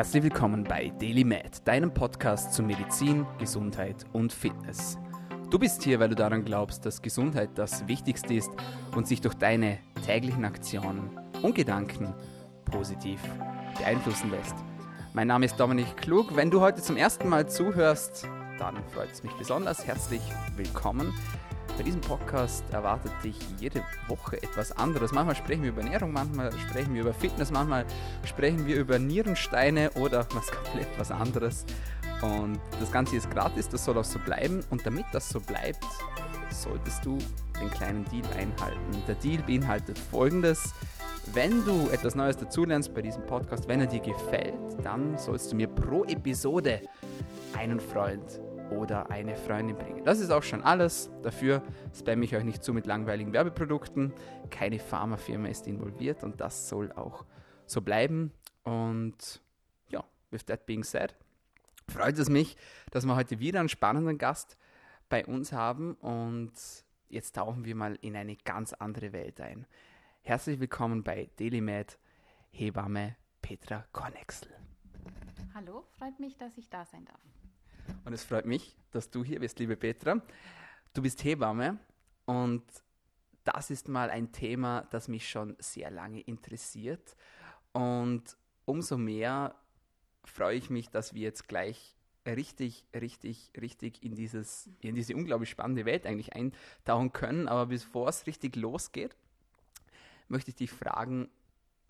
Herzlich willkommen bei Daily Med, deinem Podcast zu Medizin, Gesundheit und Fitness. Du bist hier, weil du daran glaubst, dass Gesundheit das Wichtigste ist und sich durch deine täglichen Aktionen und Gedanken positiv beeinflussen lässt. Mein Name ist Dominik Klug. Wenn du heute zum ersten Mal zuhörst, dann freut es mich besonders. Herzlich willkommen. Bei diesem Podcast erwartet dich jede Woche etwas anderes. Manchmal sprechen wir über Ernährung, manchmal sprechen wir über Fitness, manchmal sprechen wir über Nierensteine oder was komplett was anderes. Und das Ganze ist gratis, das soll auch so bleiben. Und damit das so bleibt, solltest du den kleinen Deal einhalten. Der Deal beinhaltet folgendes. Wenn du etwas Neues dazulernst bei diesem Podcast, wenn er dir gefällt, dann sollst du mir pro Episode einen Freund oder eine Freundin bringen. Das ist auch schon alles. Dafür spamme ich euch nicht zu mit langweiligen Werbeprodukten. Keine Pharmafirma ist involviert und das soll auch so bleiben. Und ja, with that being said, freut es mich, dass wir heute wieder einen spannenden Gast bei uns haben und jetzt tauchen wir mal in eine ganz andere Welt ein. Herzlich willkommen bei DailyMed, Hebamme Petra Kornexel. Hallo, freut mich, dass ich da sein darf. Und es freut mich, dass du hier bist, liebe Petra. Du bist Hebamme und das ist mal ein Thema, das mich schon sehr lange interessiert. Und umso mehr freue ich mich, dass wir jetzt gleich richtig, richtig, richtig in, dieses, in diese unglaublich spannende Welt eigentlich eintauchen können. Aber bevor es richtig losgeht, möchte ich dich fragen,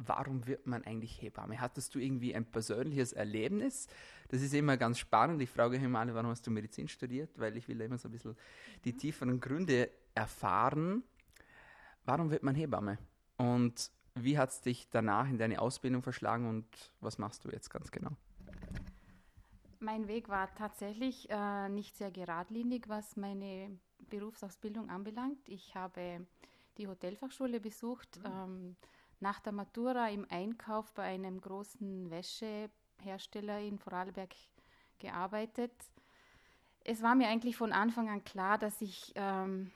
warum wird man eigentlich Hebamme? Hattest du irgendwie ein persönliches Erlebnis? Das ist immer ganz spannend. Ich frage immer alle, warum hast du Medizin studiert? Weil ich will immer so ein bisschen die tieferen Gründe erfahren. Warum wird man Hebamme? Und wie hat es dich danach in deine Ausbildung verschlagen und was machst du jetzt ganz genau? Mein Weg war tatsächlich äh, nicht sehr geradlinig, was meine Berufsausbildung anbelangt. Ich habe die Hotelfachschule besucht. Mhm. Ähm, nach der Matura im Einkauf bei einem großen Wäschehersteller in Vorarlberg gearbeitet. Es war mir eigentlich von Anfang an klar, dass ich ähm,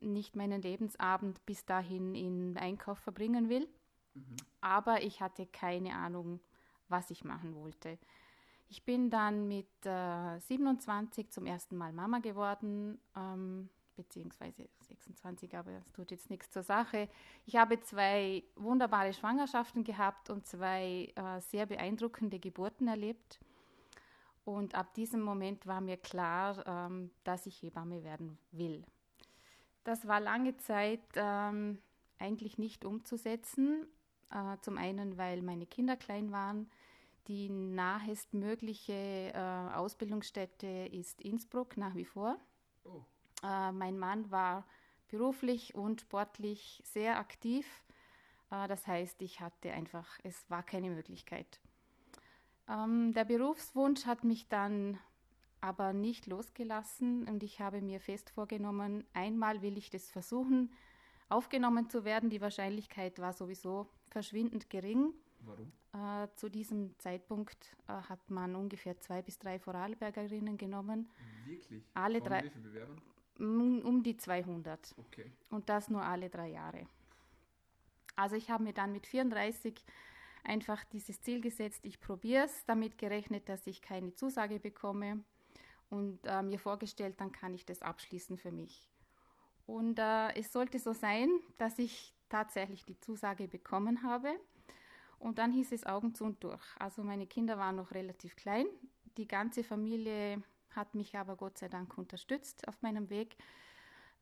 nicht meinen Lebensabend bis dahin in Einkauf verbringen will. Mhm. Aber ich hatte keine Ahnung, was ich machen wollte. Ich bin dann mit äh, 27 zum ersten Mal Mama geworden. Ähm, beziehungsweise 26, aber es tut jetzt nichts zur Sache. Ich habe zwei wunderbare Schwangerschaften gehabt und zwei äh, sehr beeindruckende Geburten erlebt. Und ab diesem Moment war mir klar, ähm, dass ich Hebamme werden will. Das war lange Zeit ähm, eigentlich nicht umzusetzen. Äh, zum einen, weil meine Kinder klein waren. Die nahestmögliche äh, Ausbildungsstätte ist Innsbruck nach wie vor. Oh. Äh, mein Mann war beruflich und sportlich sehr aktiv. Äh, das heißt, ich hatte einfach, es war keine Möglichkeit. Ähm, der Berufswunsch hat mich dann aber nicht losgelassen und ich habe mir fest vorgenommen, einmal will ich das versuchen, aufgenommen zu werden. Die Wahrscheinlichkeit war sowieso verschwindend gering. Warum? Äh, zu diesem Zeitpunkt äh, hat man ungefähr zwei bis drei Vorarlbergerinnen genommen. Wirklich? Alle Warum drei. Wie viele Bewerber? Um die 200. Okay. Und das nur alle drei Jahre. Also ich habe mir dann mit 34 einfach dieses Ziel gesetzt, ich probiere es, damit gerechnet, dass ich keine Zusage bekomme und äh, mir vorgestellt, dann kann ich das abschließen für mich. Und äh, es sollte so sein, dass ich tatsächlich die Zusage bekommen habe. Und dann hieß es Augen zu und durch. Also meine Kinder waren noch relativ klein. Die ganze Familie hat mich aber Gott sei Dank unterstützt auf meinem Weg.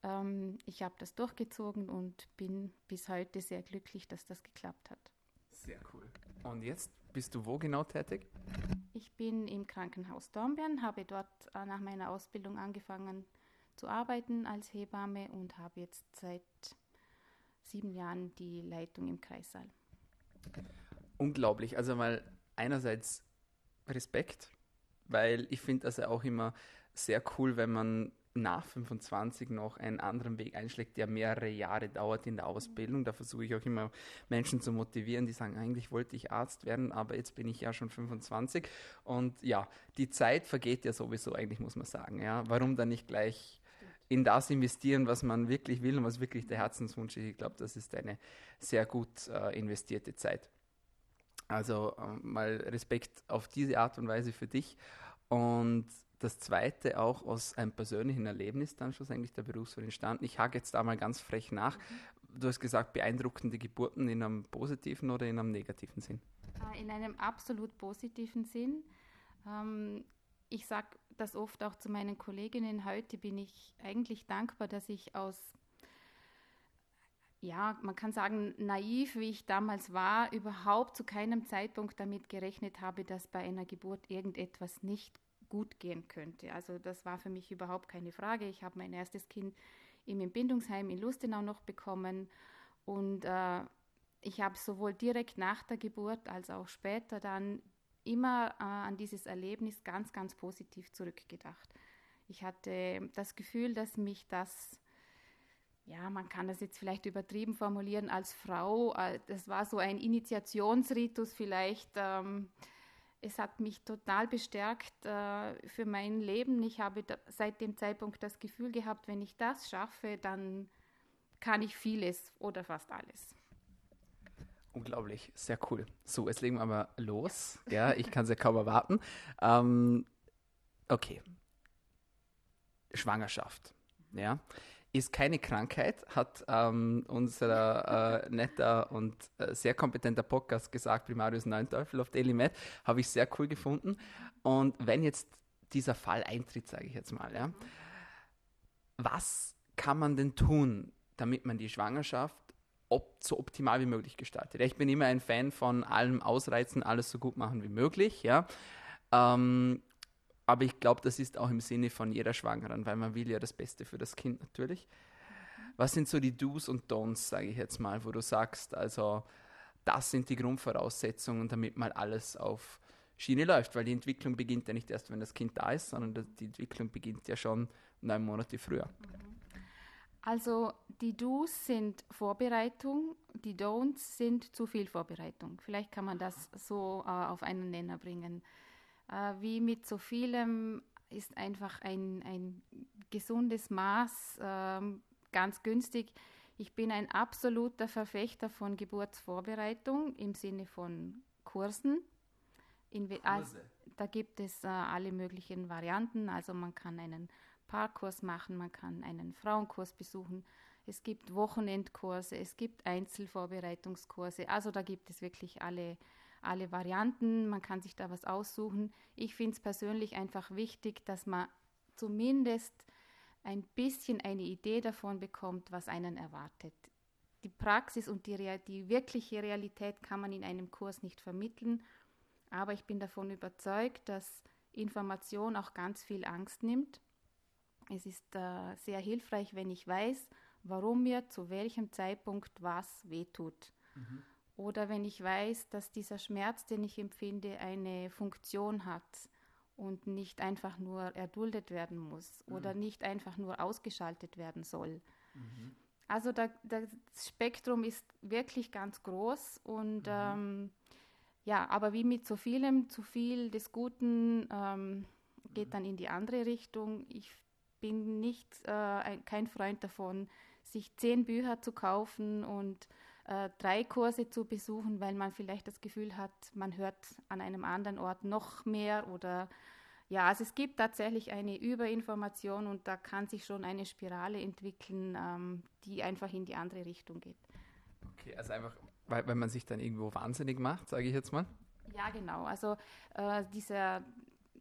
Ähm, ich habe das durchgezogen und bin bis heute sehr glücklich, dass das geklappt hat. Sehr cool. Und jetzt bist du wo genau tätig? Ich bin im Krankenhaus Dornbirn, habe dort äh, nach meiner Ausbildung angefangen zu arbeiten als Hebamme und habe jetzt seit sieben Jahren die Leitung im Kreissaal. Unglaublich. Also mal einerseits Respekt weil ich finde das ja auch immer sehr cool, wenn man nach 25 noch einen anderen Weg einschlägt, der mehrere Jahre dauert in der Ausbildung. Da versuche ich auch immer Menschen zu motivieren, die sagen, eigentlich wollte ich Arzt werden, aber jetzt bin ich ja schon 25. Und ja, die Zeit vergeht ja sowieso eigentlich, muss man sagen. Ja, warum dann nicht gleich in das investieren, was man wirklich will und was wirklich der Herzenswunsch ist? Ich glaube, das ist eine sehr gut äh, investierte Zeit. Also äh, mal Respekt auf diese Art und Weise für dich. Und das zweite auch aus einem persönlichen Erlebnis dann schlussendlich der Berufswahl entstanden. Ich hake jetzt da mal ganz frech nach. Mhm. Du hast gesagt, beeindruckende Geburten in einem positiven oder in einem negativen Sinn? Äh, in einem absolut positiven Sinn. Ähm, ich sage das oft auch zu meinen Kolleginnen. Heute bin ich eigentlich dankbar, dass ich aus ja, man kann sagen, naiv, wie ich damals war, überhaupt zu keinem Zeitpunkt damit gerechnet habe, dass bei einer Geburt irgendetwas nicht gut gehen könnte. Also das war für mich überhaupt keine Frage. Ich habe mein erstes Kind im Entbindungsheim in Lustenau noch bekommen und äh, ich habe sowohl direkt nach der Geburt als auch später dann immer äh, an dieses Erlebnis ganz, ganz positiv zurückgedacht. Ich hatte das Gefühl, dass mich das ja, man kann das jetzt vielleicht übertrieben formulieren als Frau. Äh, das war so ein Initiationsritus vielleicht. Ähm, es hat mich total bestärkt äh, für mein Leben. Ich habe seit dem Zeitpunkt das Gefühl gehabt, wenn ich das schaffe, dann kann ich vieles oder fast alles. Unglaublich, sehr cool. So, jetzt legen wir aber los. Ja, ich kann es ja kaum erwarten. Ähm, okay. Schwangerschaft. Ja ist keine Krankheit, hat ähm, unser äh, netter und äh, sehr kompetenter Podcast gesagt, Primarius Neunteufel auf Daily Med, habe ich sehr cool gefunden. Und wenn jetzt dieser Fall eintritt, sage ich jetzt mal, ja, was kann man denn tun, damit man die Schwangerschaft op so optimal wie möglich gestaltet? Ich bin immer ein Fan von allem ausreizen, alles so gut machen wie möglich, ja. Ähm, aber ich glaube, das ist auch im Sinne von jeder Schwangeren, weil man will ja das Beste für das Kind natürlich. Was sind so die Do's und Don'ts, sage ich jetzt mal, wo du sagst, also das sind die Grundvoraussetzungen, damit mal alles auf Schiene läuft, weil die Entwicklung beginnt ja nicht erst, wenn das Kind da ist, sondern die Entwicklung beginnt ja schon neun Monate früher. Also die Do's sind Vorbereitung, die Don'ts sind zu viel Vorbereitung. Vielleicht kann man das so äh, auf einen Nenner bringen. Äh, wie mit so vielem ist einfach ein, ein gesundes Maß äh, ganz günstig. Ich bin ein absoluter Verfechter von Geburtsvorbereitung im Sinne von Kursen. In, also, da gibt es äh, alle möglichen Varianten. Also man kann einen Paarkurs machen, man kann einen Frauenkurs besuchen. Es gibt Wochenendkurse, es gibt Einzelvorbereitungskurse. Also da gibt es wirklich alle alle Varianten, man kann sich da was aussuchen. Ich finde es persönlich einfach wichtig, dass man zumindest ein bisschen eine Idee davon bekommt, was einen erwartet. Die Praxis und die, die wirkliche Realität kann man in einem Kurs nicht vermitteln, aber ich bin davon überzeugt, dass Information auch ganz viel Angst nimmt. Es ist äh, sehr hilfreich, wenn ich weiß, warum mir zu welchem Zeitpunkt was wehtut. Mhm. Oder wenn ich weiß, dass dieser Schmerz, den ich empfinde, eine Funktion hat und nicht einfach nur erduldet werden muss mhm. oder nicht einfach nur ausgeschaltet werden soll. Mhm. Also da, das Spektrum ist wirklich ganz groß und mhm. ähm, ja, aber wie mit so vielem, zu viel des Guten ähm, geht mhm. dann in die andere Richtung. Ich bin nicht äh, ein, kein Freund davon, sich zehn Bücher zu kaufen und äh, drei Kurse zu besuchen, weil man vielleicht das Gefühl hat, man hört an einem anderen Ort noch mehr oder ja, also es gibt tatsächlich eine Überinformation und da kann sich schon eine Spirale entwickeln, ähm, die einfach in die andere Richtung geht. Okay, also einfach, weil, weil man sich dann irgendwo wahnsinnig macht, sage ich jetzt mal. Ja, genau. Also äh, dieser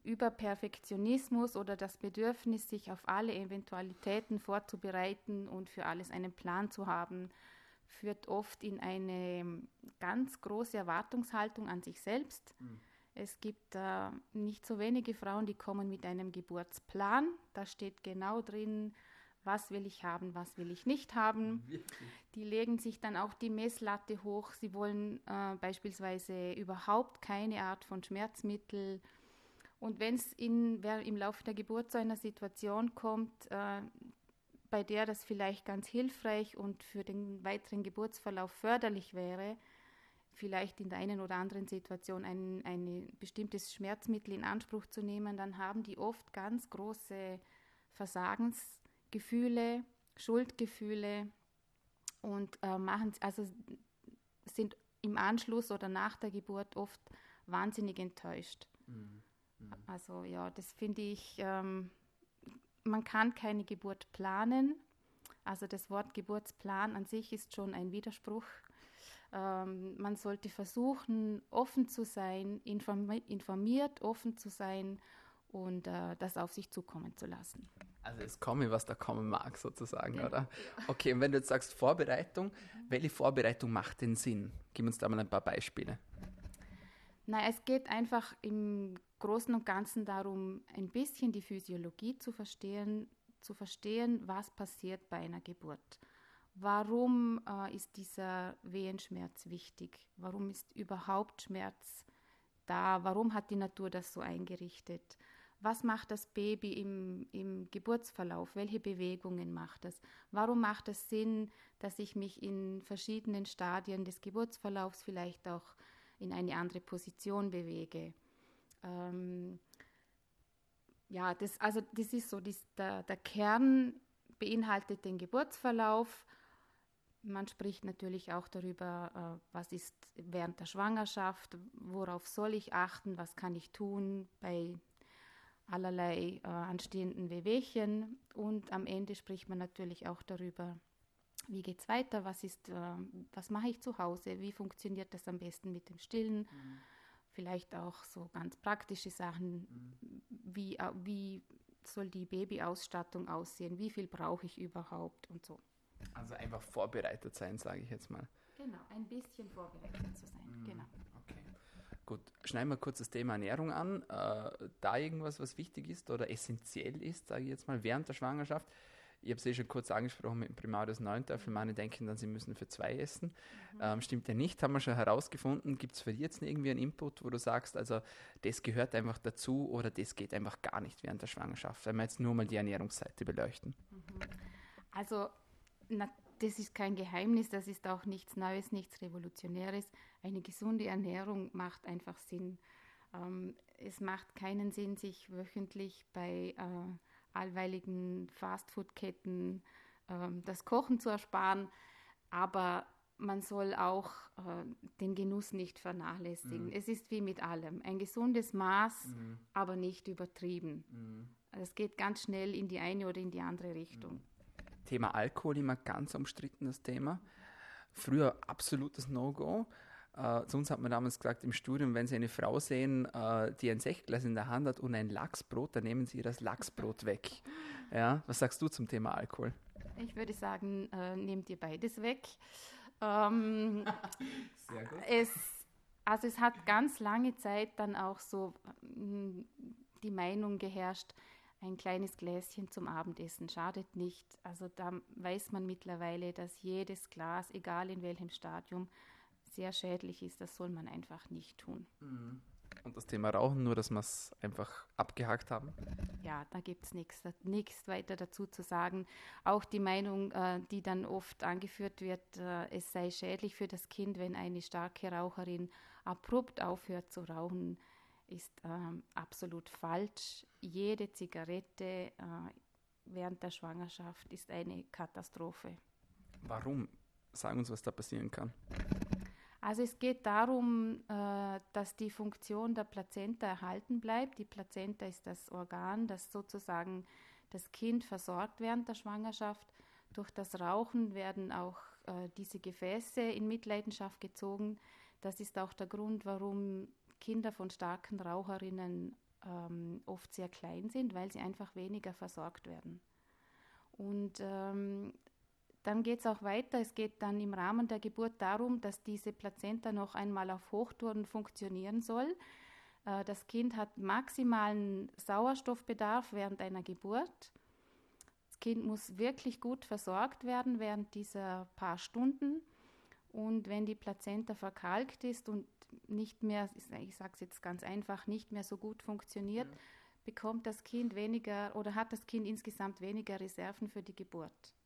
Überperfektionismus oder das Bedürfnis, sich auf alle Eventualitäten vorzubereiten und für alles einen Plan zu haben, führt oft in eine ganz große Erwartungshaltung an sich selbst. Mhm. Es gibt äh, nicht so wenige Frauen, die kommen mit einem Geburtsplan. Da steht genau drin, was will ich haben, was will ich nicht haben. Wirklich? Die legen sich dann auch die Messlatte hoch. Sie wollen äh, beispielsweise überhaupt keine Art von Schmerzmittel. Und wenn es im Laufe der Geburt zu einer Situation kommt, äh, bei der das vielleicht ganz hilfreich und für den weiteren Geburtsverlauf förderlich wäre, vielleicht in der einen oder anderen Situation ein, ein bestimmtes Schmerzmittel in Anspruch zu nehmen, dann haben die oft ganz große Versagensgefühle, Schuldgefühle und äh, machen, also sind im Anschluss oder nach der Geburt oft wahnsinnig enttäuscht. Mhm. Mhm. Also ja, das finde ich, ähm, man kann keine Geburt planen. Also das Wort Geburtsplan an sich ist schon ein Widerspruch. Ähm, man sollte versuchen, offen zu sein, informi informiert, offen zu sein und äh, das auf sich zukommen zu lassen. Also es komme, was da kommen mag, sozusagen, ja. oder? Okay, und wenn du jetzt sagst Vorbereitung, mhm. welche Vorbereitung macht denn Sinn? Gib uns da mal ein paar Beispiele. Na, es geht einfach im Großen und Ganzen darum, ein bisschen die Physiologie zu verstehen, zu verstehen, was passiert bei einer Geburt. Warum äh, ist dieser Wehenschmerz wichtig? Warum ist überhaupt Schmerz da? Warum hat die Natur das so eingerichtet? Was macht das Baby im, im Geburtsverlauf? Welche Bewegungen macht es? Warum macht es Sinn, dass ich mich in verschiedenen Stadien des Geburtsverlaufs vielleicht auch in eine andere Position bewege? Ähm, ja, das, also das ist so, das, der, der Kern beinhaltet den Geburtsverlauf. Man spricht natürlich auch darüber, äh, was ist während der Schwangerschaft, worauf soll ich achten, was kann ich tun bei allerlei äh, anstehenden Wehwehchen. Und am Ende spricht man natürlich auch darüber, wie geht es weiter, was, ist, äh, was mache ich zu Hause, wie funktioniert das am besten mit dem Stillen. Mhm vielleicht auch so ganz praktische Sachen, mhm. wie, äh, wie soll die Babyausstattung aussehen, wie viel brauche ich überhaupt und so. Also einfach vorbereitet sein, sage ich jetzt mal. Genau, ein bisschen vorbereitet zu sein, mhm. genau. Okay. Gut, schneiden wir kurz das Thema Ernährung an. Äh, da irgendwas, was wichtig ist oder essentiell ist, sage ich jetzt mal, während der Schwangerschaft. Ich habe es eh schon kurz angesprochen mit dem Primarius 9. Manche denken dann, sie müssen für zwei essen. Mhm. Ähm, stimmt ja nicht, haben wir schon herausgefunden. Gibt es für dich jetzt irgendwie einen Input, wo du sagst, also das gehört einfach dazu oder das geht einfach gar nicht während der Schwangerschaft, wenn wir jetzt nur mal die Ernährungsseite beleuchten? Mhm. Also, na, das ist kein Geheimnis, das ist auch nichts Neues, nichts Revolutionäres. Eine gesunde Ernährung macht einfach Sinn. Ähm, es macht keinen Sinn, sich wöchentlich bei äh, allweiligen Fastfood-Ketten ähm, das Kochen zu ersparen. Aber man soll auch äh, den Genuss nicht vernachlässigen. Mhm. Es ist wie mit allem. Ein gesundes Maß, mhm. aber nicht übertrieben. Mhm. Es geht ganz schnell in die eine oder in die andere Richtung. Thema Alkohol immer ganz umstrittenes Thema. Früher absolutes No-Go. Äh, zu uns hat man damals gesagt im Studium, wenn Sie eine Frau sehen, äh, die ein Sechglas in der Hand hat und ein Lachsbrot, dann nehmen Sie ihr das Lachsbrot weg. Ja, was sagst du zum Thema Alkohol? Ich würde sagen, äh, nehmt ihr beides weg. Ähm, Sehr gut. Es, also es hat ganz lange Zeit dann auch so mm, die Meinung geherrscht, ein kleines Gläschen zum Abendessen schadet nicht. Also da weiß man mittlerweile, dass jedes Glas, egal in welchem Stadium, sehr schädlich ist, das soll man einfach nicht tun. Mhm. Und das Thema Rauchen, nur dass wir es einfach abgehakt haben? Ja, da gibt es nichts weiter dazu zu sagen. Auch die Meinung, äh, die dann oft angeführt wird, äh, es sei schädlich für das Kind, wenn eine starke Raucherin abrupt aufhört zu rauchen, ist ähm, absolut falsch. Jede Zigarette äh, während der Schwangerschaft ist eine Katastrophe. Warum? Sag uns, was da passieren kann. Also es geht darum, äh, dass die Funktion der Plazenta erhalten bleibt. Die Plazenta ist das Organ, das sozusagen das Kind versorgt während der Schwangerschaft. Durch das Rauchen werden auch äh, diese Gefäße in Mitleidenschaft gezogen. Das ist auch der Grund, warum Kinder von starken Raucherinnen ähm, oft sehr klein sind, weil sie einfach weniger versorgt werden. Und ähm, dann geht es auch weiter. Es geht dann im Rahmen der Geburt darum, dass diese Plazenta noch einmal auf Hochtouren funktionieren soll. Äh, das Kind hat maximalen Sauerstoffbedarf während einer Geburt. Das Kind muss wirklich gut versorgt werden während dieser paar Stunden. Und wenn die Plazenta verkalkt ist und nicht mehr, ich sage es jetzt ganz einfach, nicht mehr so gut funktioniert, ja. bekommt das Kind weniger oder hat das Kind insgesamt weniger Reserven für die Geburt.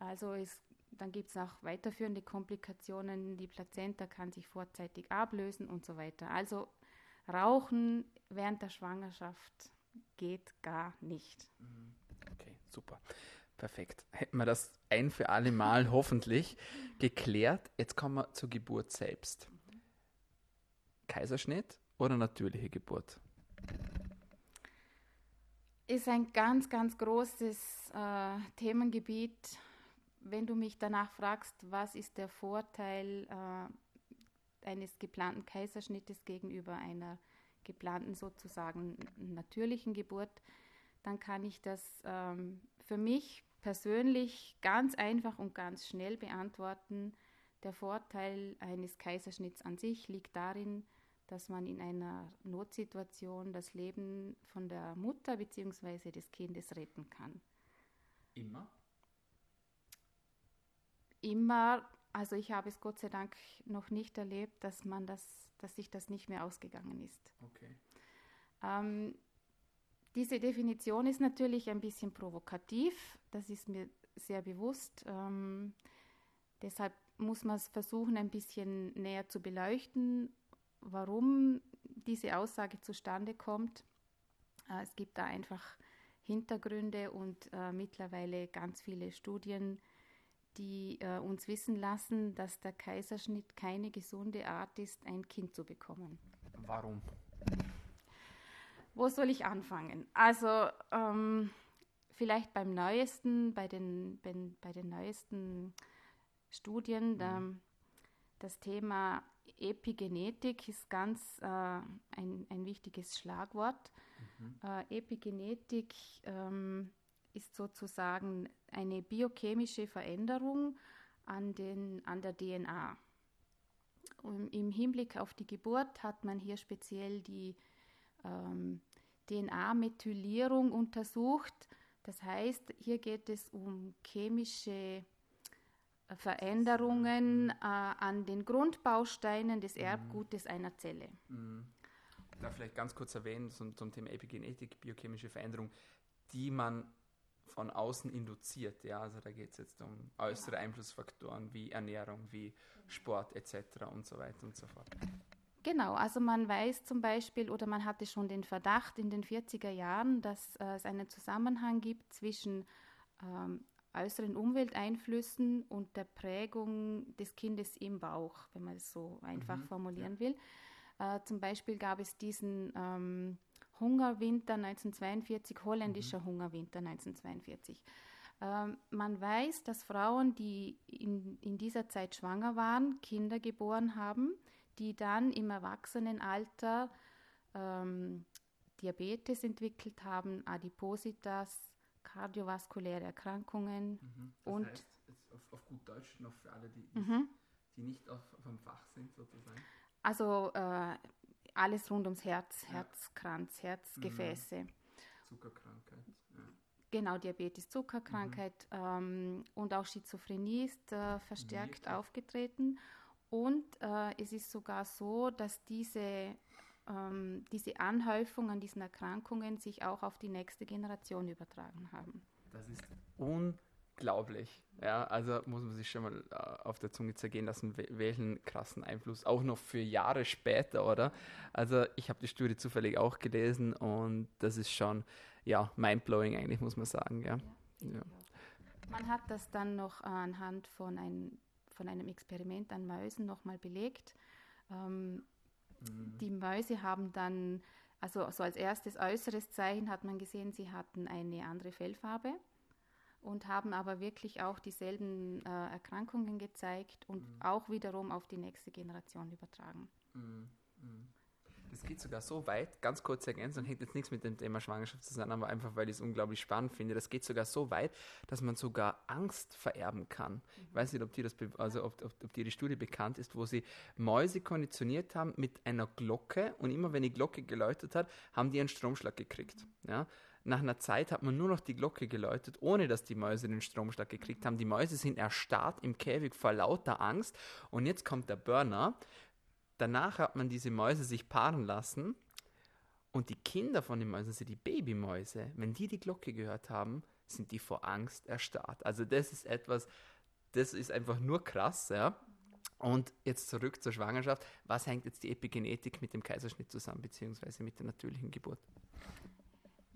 Mhm. Also es, dann gibt es auch weiterführende Komplikationen. Die Plazenta kann sich vorzeitig ablösen und so weiter. Also Rauchen während der Schwangerschaft geht gar nicht. Mhm. Okay, super. Perfekt. Hätten wir das ein für alle Mal hoffentlich geklärt. Jetzt kommen wir zur Geburt selbst. Kaiserschnitt oder natürliche Geburt? Ist ein ganz, ganz großes äh, Themengebiet. Wenn du mich danach fragst, was ist der Vorteil äh, eines geplanten Kaiserschnittes gegenüber einer geplanten sozusagen natürlichen Geburt, dann kann ich das ähm, für mich persönlich ganz einfach und ganz schnell beantworten. Der Vorteil eines Kaiserschnitts an sich liegt darin, dass man in einer Notsituation das Leben von der Mutter bzw. des Kindes retten kann. Immer? Immer, also ich habe es Gott sei Dank noch nicht erlebt, dass man das, dass sich das nicht mehr ausgegangen ist. Okay. Ähm, diese Definition ist natürlich ein bisschen provokativ, das ist mir sehr bewusst. Ähm, deshalb muss man es versuchen, ein bisschen näher zu beleuchten warum diese Aussage zustande kommt. Äh, es gibt da einfach Hintergründe und äh, mittlerweile ganz viele Studien, die äh, uns wissen lassen, dass der Kaiserschnitt keine gesunde Art ist, ein Kind zu bekommen. Warum? Wo soll ich anfangen? Also ähm, vielleicht beim neuesten, bei den, bei, bei den neuesten Studien, mhm. ähm, das Thema Epigenetik ist ganz äh, ein, ein wichtiges Schlagwort. Mhm. Äh, Epigenetik ähm, ist sozusagen eine biochemische Veränderung an, den, an der DNA. Und Im Hinblick auf die Geburt hat man hier speziell die ähm, DNA-Methylierung untersucht. Das heißt, hier geht es um chemische Veränderungen äh, an den Grundbausteinen des mhm. Erbgutes einer Zelle. Mhm. Da vielleicht ganz kurz erwähnen zum, zum Thema Epigenetik, biochemische Veränderung, die man von außen induziert. Ja, also da geht es jetzt um äußere Einflussfaktoren wie Ernährung, wie Sport etc. und so weiter und so fort. Genau, also man weiß zum Beispiel oder man hatte schon den Verdacht in den 40er Jahren, dass äh, es einen Zusammenhang gibt zwischen ähm, äußeren Umwelteinflüssen und der Prägung des Kindes im Bauch, wenn man es so einfach mhm. formulieren will. Äh, zum Beispiel gab es diesen ähm, Hungerwinter 1942, holländischer mhm. Hungerwinter 1942. Ähm, man weiß, dass Frauen, die in, in dieser Zeit schwanger waren, Kinder geboren haben, die dann im Erwachsenenalter ähm, Diabetes entwickelt haben, Adipositas, kardiovaskuläre Erkrankungen mhm. das und heißt, auf, auf, gut Deutsch noch für alle, die, mhm. die nicht auf, vom Fach sind sozusagen. Also äh, alles rund ums Herz, ja. Herzkranz, Herzgefäße. Mhm. Zuckerkrankheit. Ja. Genau, Diabetes, Zuckerkrankheit mhm. ähm, und auch Schizophrenie ist äh, verstärkt aufgetreten. Und äh, es ist sogar so, dass diese ähm, diese Anhäufung an diesen Erkrankungen sich auch auf die nächste Generation übertragen haben. Das ist unglaublich. Ja, also muss man sich schon mal äh, auf der Zunge zergehen lassen, welchen krassen Einfluss, auch noch für Jahre später, oder? Also ich habe die Studie zufällig auch gelesen und das ist schon, ja, mindblowing eigentlich, muss man sagen, ja. ja, ja. Man hat das dann noch anhand von, ein, von einem Experiment an Mäusen nochmal belegt. Ähm, Mhm. Die Mäuse haben dann, also so als erstes äußeres Zeichen hat man gesehen, sie hatten eine andere Fellfarbe und haben aber wirklich auch dieselben äh, Erkrankungen gezeigt und mhm. auch wiederum auf die nächste Generation übertragen. Mhm. mhm. Das geht sogar so weit, ganz kurze Ergänzung, hängt jetzt nichts mit dem Thema Schwangerschaft zusammen, aber einfach, weil ich es unglaublich spannend finde. Das geht sogar so weit, dass man sogar Angst vererben kann. Ich weiß nicht, ob dir, das, also ob, ob, ob dir die Studie bekannt ist, wo sie Mäuse konditioniert haben mit einer Glocke und immer wenn die Glocke geläutet hat, haben die einen Stromschlag gekriegt. Ja? Nach einer Zeit hat man nur noch die Glocke geläutet, ohne dass die Mäuse den Stromschlag gekriegt haben. Die Mäuse sind erstarrt im Käfig vor lauter Angst. Und jetzt kommt der Burner. Danach hat man diese Mäuse sich paaren lassen und die Kinder von den Mäusen, also die Babymäuse, wenn die die Glocke gehört haben, sind die vor Angst erstarrt. Also das ist etwas, das ist einfach nur krass, ja. Und jetzt zurück zur Schwangerschaft. Was hängt jetzt die Epigenetik mit dem Kaiserschnitt zusammen, beziehungsweise mit der natürlichen Geburt?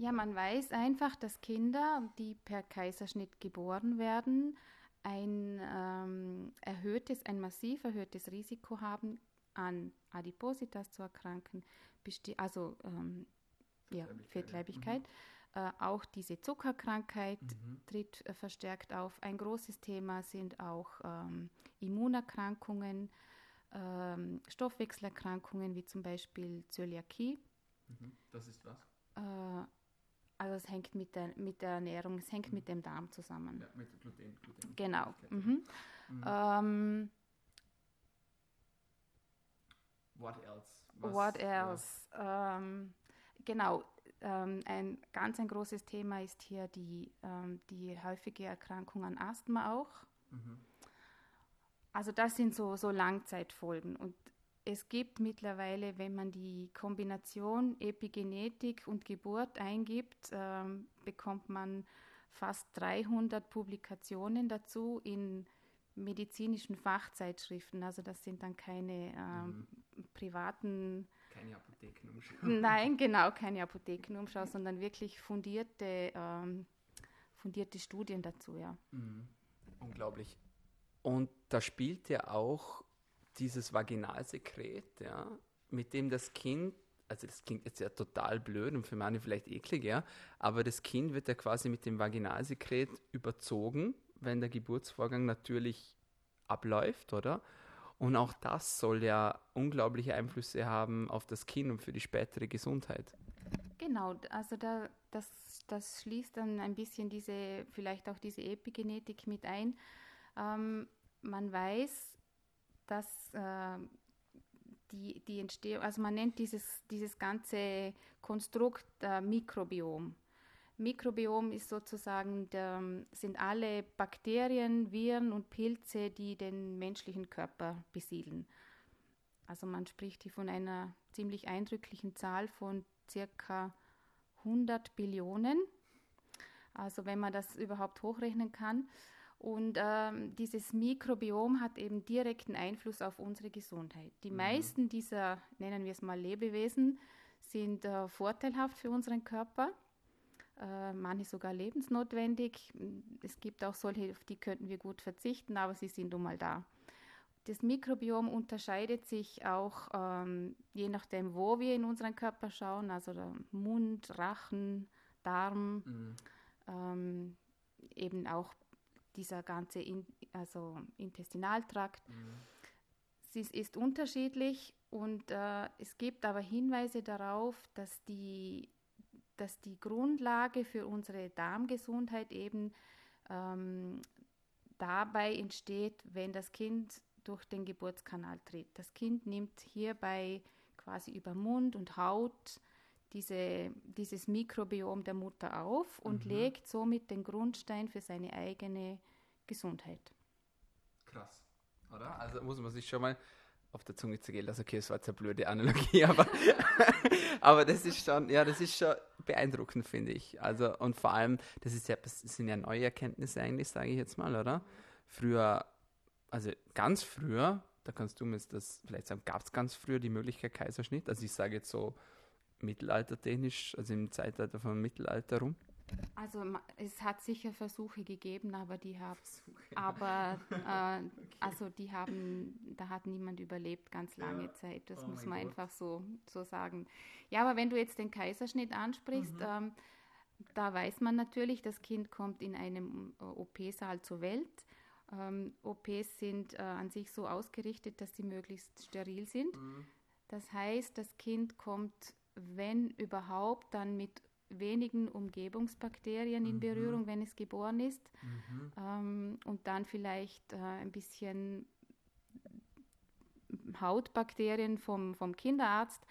Ja, man weiß einfach, dass Kinder, die per Kaiserschnitt geboren werden, ein ähm, erhöhtes, ein massiv erhöhtes Risiko haben, an Adipositas zu erkranken, also ähm, ja, Fettleibigkeit. Mhm. Äh, auch diese Zuckerkrankheit mhm. tritt äh, verstärkt auf. Ein großes Thema sind auch ähm, Immunerkrankungen, ähm, Stoffwechselerkrankungen wie zum Beispiel Zöliakie. Mhm. Das ist was? Äh, also es hängt mit der, mit der Ernährung, es hängt mhm. mit dem Darm zusammen. Ja, mit Gluten. Gluten. Genau. Mhm. Mhm. Ähm, what else? Was, what else? Ja. Ähm, genau. Ähm, ein ganz ein großes Thema ist hier die, ähm, die häufige Erkrankung an Asthma auch. Mhm. Also das sind so, so Langzeitfolgen. Und es gibt mittlerweile, wenn man die Kombination Epigenetik und Geburt eingibt, ähm, bekommt man fast 300 Publikationen dazu in medizinischen Fachzeitschriften. Also das sind dann keine ähm, mhm. privaten. Keine Apothekenumschau. Nein, genau, keine Apothekenumschau, sondern wirklich fundierte, ähm, fundierte Studien dazu, ja. Mhm. Unglaublich. Und da spielt ja auch dieses Vaginalsekret, ja, mit dem das Kind, also das klingt jetzt ja total blöd und für manche vielleicht eklig, ja, aber das Kind wird ja quasi mit dem Vaginalsekret überzogen, wenn der Geburtsvorgang natürlich abläuft, oder? Und auch das soll ja unglaubliche Einflüsse haben auf das Kind und für die spätere Gesundheit. Genau, also da, das, das schließt dann ein bisschen diese, vielleicht auch diese Epigenetik mit ein. Ähm, man weiß, dass äh, die, die Entstehung, also man nennt dieses, dieses ganze Konstrukt äh, Mikrobiom. Mikrobiom ist sozusagen, der, sind alle Bakterien, Viren und Pilze, die den menschlichen Körper besiedeln. Also man spricht hier von einer ziemlich eindrücklichen Zahl von circa 100 Billionen. Also wenn man das überhaupt hochrechnen kann. Und ähm, dieses Mikrobiom hat eben direkten Einfluss auf unsere Gesundheit. Die mhm. meisten dieser, nennen wir es mal Lebewesen, sind äh, vorteilhaft für unseren Körper, äh, manche sogar lebensnotwendig. Es gibt auch solche, auf die könnten wir gut verzichten, aber sie sind nun mal da. Das Mikrobiom unterscheidet sich auch ähm, je nachdem, wo wir in unseren Körper schauen, also Mund, Rachen, Darm, mhm. ähm, eben auch dieser ganze in, also Intestinaltrakt. Mhm. Sie ist unterschiedlich und äh, es gibt aber Hinweise darauf, dass die, dass die Grundlage für unsere Darmgesundheit eben ähm, dabei entsteht, wenn das Kind durch den Geburtskanal tritt. Das Kind nimmt hierbei quasi über Mund und Haut diese, dieses Mikrobiom der Mutter auf und mhm. legt somit den Grundstein für seine eigene Gesundheit. Krass, oder? Also muss man sich schon mal auf der Zunge zergehen lassen. Okay, das war jetzt eine blöde Analogie, aber, aber das ist schon, ja, das ist schon beeindruckend, finde ich. Also, und vor allem, das, ist ja, das sind ja neue Erkenntnisse eigentlich, sage ich jetzt mal, oder? Früher, also ganz früher, da kannst du mir das vielleicht sagen, gab es ganz früher die Möglichkeit Kaiserschnitt? Also ich sage jetzt so mittelaltertechnisch, also im Zeitalter vom Mittelalter rum? Also es hat sicher Versuche gegeben, aber die haben, aber äh, also die haben, da hat niemand überlebt ganz lange ja. Zeit. Das oh muss man Gott. einfach so, so sagen. Ja, aber wenn du jetzt den Kaiserschnitt ansprichst, mhm. ähm, da weiß man natürlich, das Kind kommt in einem äh, OP-Saal zur Welt. Ähm, OPs sind äh, an sich so ausgerichtet, dass sie möglichst steril sind. Mhm. Das heißt, das Kind kommt wenn überhaupt, dann mit wenigen Umgebungsbakterien in mhm. Berührung, wenn es geboren ist. Mhm. Ähm, und dann vielleicht äh, ein bisschen Hautbakterien vom, vom Kinderarzt.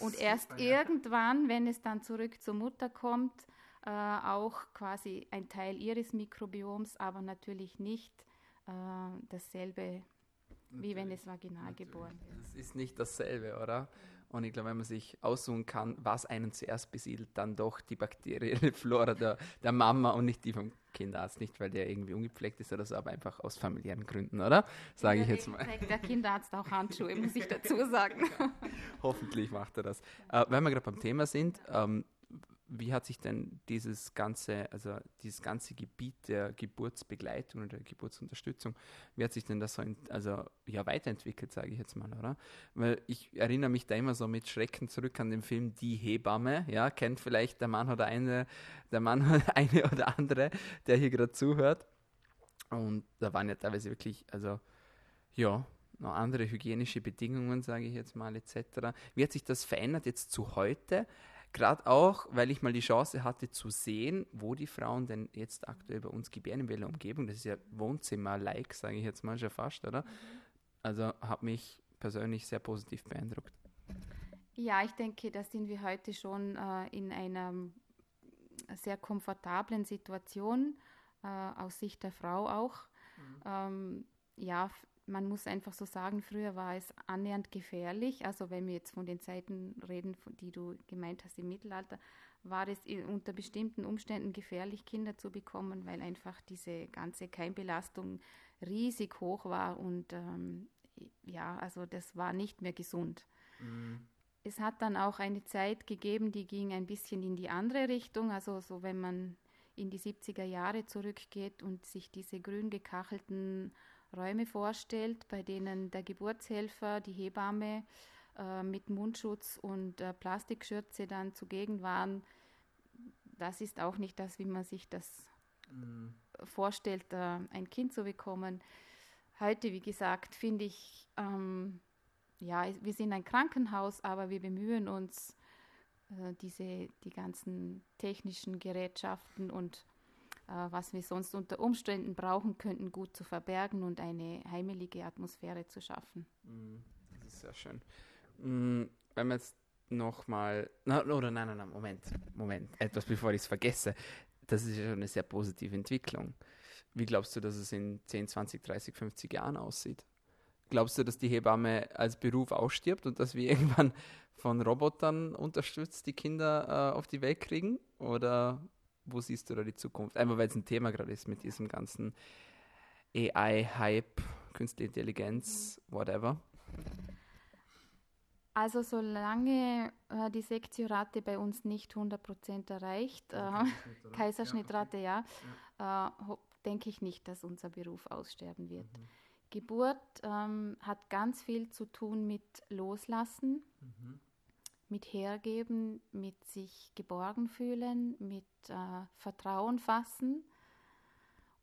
Und Super, erst ja. irgendwann, wenn es dann zurück zur Mutter kommt, äh, auch quasi ein Teil ihres Mikrobioms, aber natürlich nicht äh, dasselbe, natürlich. wie wenn es vaginal natürlich. geboren wird. Es ist nicht dasselbe, oder? Und ich glaube, wenn man sich aussuchen kann, was einen zuerst besiedelt, dann doch die bakterielle Flora der, der Mama und nicht die vom Kinderarzt. Nicht, weil der irgendwie ungepflegt ist oder so, aber einfach aus familiären Gründen, oder? Sage ich jetzt mal. Trägt der Kinderarzt auch Handschuhe, muss ich dazu sagen. Hoffentlich macht er das. Äh, wenn wir gerade beim Thema sind, ähm, wie hat sich denn dieses ganze, also dieses ganze Gebiet der Geburtsbegleitung oder der Geburtsunterstützung, wie hat sich denn das so, in, also ja, weiterentwickelt, sage ich jetzt mal, oder? Weil ich erinnere mich da immer so mit Schrecken zurück an den Film Die Hebamme, ja, kennt vielleicht der Mann oder eine, der Mann oder eine oder andere, der hier gerade zuhört. Und da waren ja teilweise wirklich, also ja, noch andere hygienische Bedingungen, sage ich jetzt mal, etc. Wie hat sich das verändert jetzt zu heute? Gerade auch, weil ich mal die Chance hatte zu sehen, wo die Frauen denn jetzt aktuell bei uns gebären in welcher Umgebung. Das ist ja Wohnzimmer-like, sage ich jetzt mal schon fast, oder? Also hat mich persönlich sehr positiv beeindruckt. Ja, ich denke, da sind wir heute schon äh, in einer sehr komfortablen Situation, äh, aus Sicht der Frau auch. Mhm. Ähm, ja, man muss einfach so sagen, früher war es annähernd gefährlich. Also wenn wir jetzt von den Zeiten reden, die du gemeint hast im Mittelalter, war es unter bestimmten Umständen gefährlich, Kinder zu bekommen, weil einfach diese ganze Keimbelastung riesig hoch war und ähm, ja, also das war nicht mehr gesund. Mhm. Es hat dann auch eine Zeit gegeben, die ging ein bisschen in die andere Richtung. Also so wenn man in die 70er Jahre zurückgeht und sich diese grün gekachelten Räume vorstellt, bei denen der Geburtshelfer, die Hebamme äh, mit Mundschutz und äh, Plastikschürze dann zugegen waren, das ist auch nicht das, wie man sich das mhm. vorstellt, äh, ein Kind zu bekommen. Heute, wie gesagt, finde ich, ähm, ja, wir sind ein Krankenhaus, aber wir bemühen uns, diese, die ganzen technischen Gerätschaften und was wir sonst unter Umständen brauchen könnten, gut zu verbergen und eine heimelige Atmosphäre zu schaffen. Mm, das ist sehr schön. Mm, wenn wir jetzt nochmal, oder nein, nein, nein, Moment, Moment, etwas bevor ich es vergesse. Das ist ja schon eine sehr positive Entwicklung. Wie glaubst du, dass es in 10, 20, 30, 50 Jahren aussieht? Glaubst du, dass die Hebamme als Beruf ausstirbt und dass wir irgendwann von Robotern unterstützt die Kinder äh, auf die Welt kriegen? Oder wo siehst du da die Zukunft? Einfach weil es ein Thema gerade ist mit diesem ganzen AI-Hype, Künstliche Intelligenz, whatever. Also solange äh, die Sektiorate bei uns nicht 100% erreicht, äh, Kaiserschnittrate ja, ja. Äh, denke ich nicht, dass unser Beruf aussterben wird. Mhm. Geburt ähm, hat ganz viel zu tun mit Loslassen. Mhm mit Hergeben, mit sich geborgen fühlen, mit äh, Vertrauen fassen.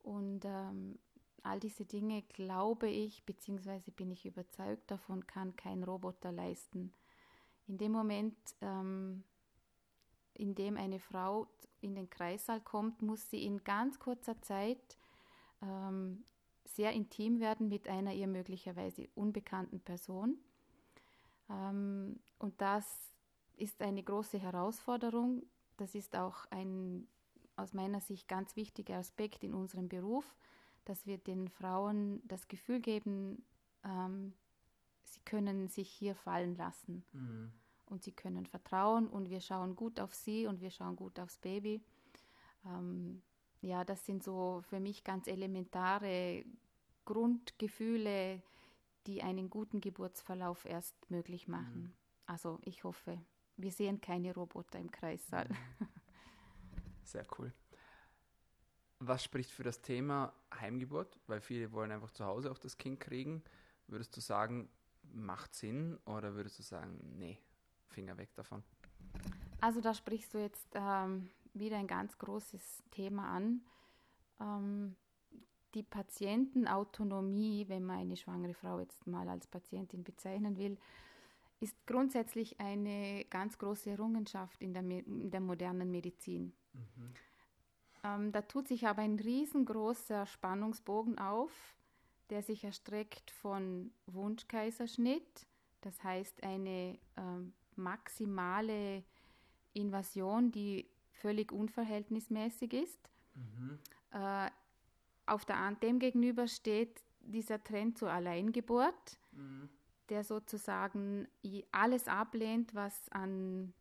Und ähm, all diese Dinge, glaube ich, beziehungsweise bin ich überzeugt davon, kann kein Roboter leisten. In dem Moment, ähm, in dem eine Frau in den Kreissaal kommt, muss sie in ganz kurzer Zeit ähm, sehr intim werden mit einer ihr möglicherweise unbekannten Person. Ähm, und das ist eine große Herausforderung. Das ist auch ein aus meiner Sicht ganz wichtiger Aspekt in unserem Beruf, dass wir den Frauen das Gefühl geben, ähm, sie können sich hier fallen lassen mhm. und sie können vertrauen und wir schauen gut auf sie und wir schauen gut aufs Baby. Ähm, ja, das sind so für mich ganz elementare Grundgefühle, die einen guten Geburtsverlauf erst möglich machen. Mhm. Also ich hoffe, wir sehen keine Roboter im Kreissaal. Mhm. Sehr cool. Was spricht für das Thema Heimgeburt? Weil viele wollen einfach zu Hause auch das Kind kriegen. Würdest du sagen, macht Sinn oder würdest du sagen, nee, Finger weg davon? Also da sprichst du jetzt ähm, wieder ein ganz großes Thema an. Ähm, die Patientenautonomie, wenn man eine schwangere Frau jetzt mal als Patientin bezeichnen will, ist grundsätzlich eine ganz große Errungenschaft in der, in der modernen Medizin. Mhm. Ähm, da tut sich aber ein riesengroßer Spannungsbogen auf, der sich erstreckt von Wunschkaiserschnitt, das heißt eine ähm, maximale Invasion, die völlig unverhältnismäßig ist. Mhm. Äh, auf der, dem gegenüber steht dieser Trend zur Alleingeburt. Mhm der sozusagen alles ablehnt, was an,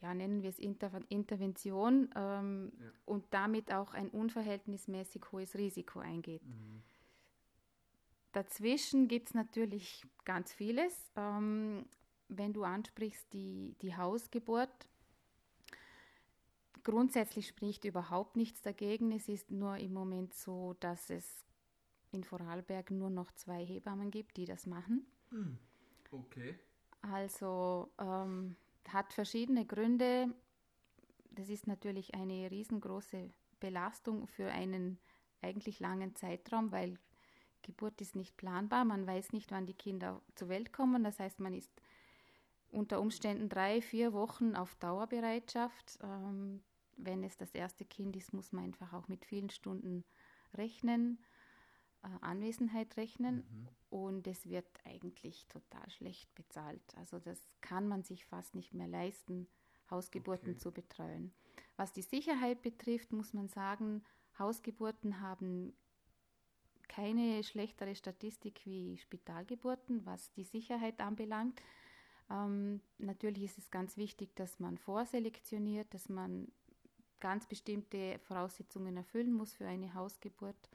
ja, nennen wir es Inter Intervention ähm, ja. und damit auch ein unverhältnismäßig hohes Risiko eingeht. Mhm. Dazwischen gibt es natürlich ganz vieles. Ähm, wenn du ansprichst die, die Hausgeburt, grundsätzlich spricht überhaupt nichts dagegen. Es ist nur im Moment so, dass es in Vorarlberg nur noch zwei Hebammen gibt, die das machen. Hm. Okay. Also ähm, hat verschiedene Gründe. Das ist natürlich eine riesengroße Belastung für einen eigentlich langen Zeitraum, weil Geburt ist nicht planbar. Man weiß nicht, wann die Kinder zur Welt kommen. Das heißt, man ist unter Umständen drei, vier Wochen auf Dauerbereitschaft. Ähm, wenn es das erste Kind ist, muss man einfach auch mit vielen Stunden rechnen, äh, Anwesenheit rechnen. Mhm. Und es wird eigentlich total schlecht bezahlt. Also das kann man sich fast nicht mehr leisten, Hausgeburten okay. zu betreuen. Was die Sicherheit betrifft, muss man sagen, Hausgeburten haben keine schlechtere Statistik wie Spitalgeburten, was die Sicherheit anbelangt. Ähm, natürlich ist es ganz wichtig, dass man vorselektioniert, dass man ganz bestimmte Voraussetzungen erfüllen muss für eine Hausgeburt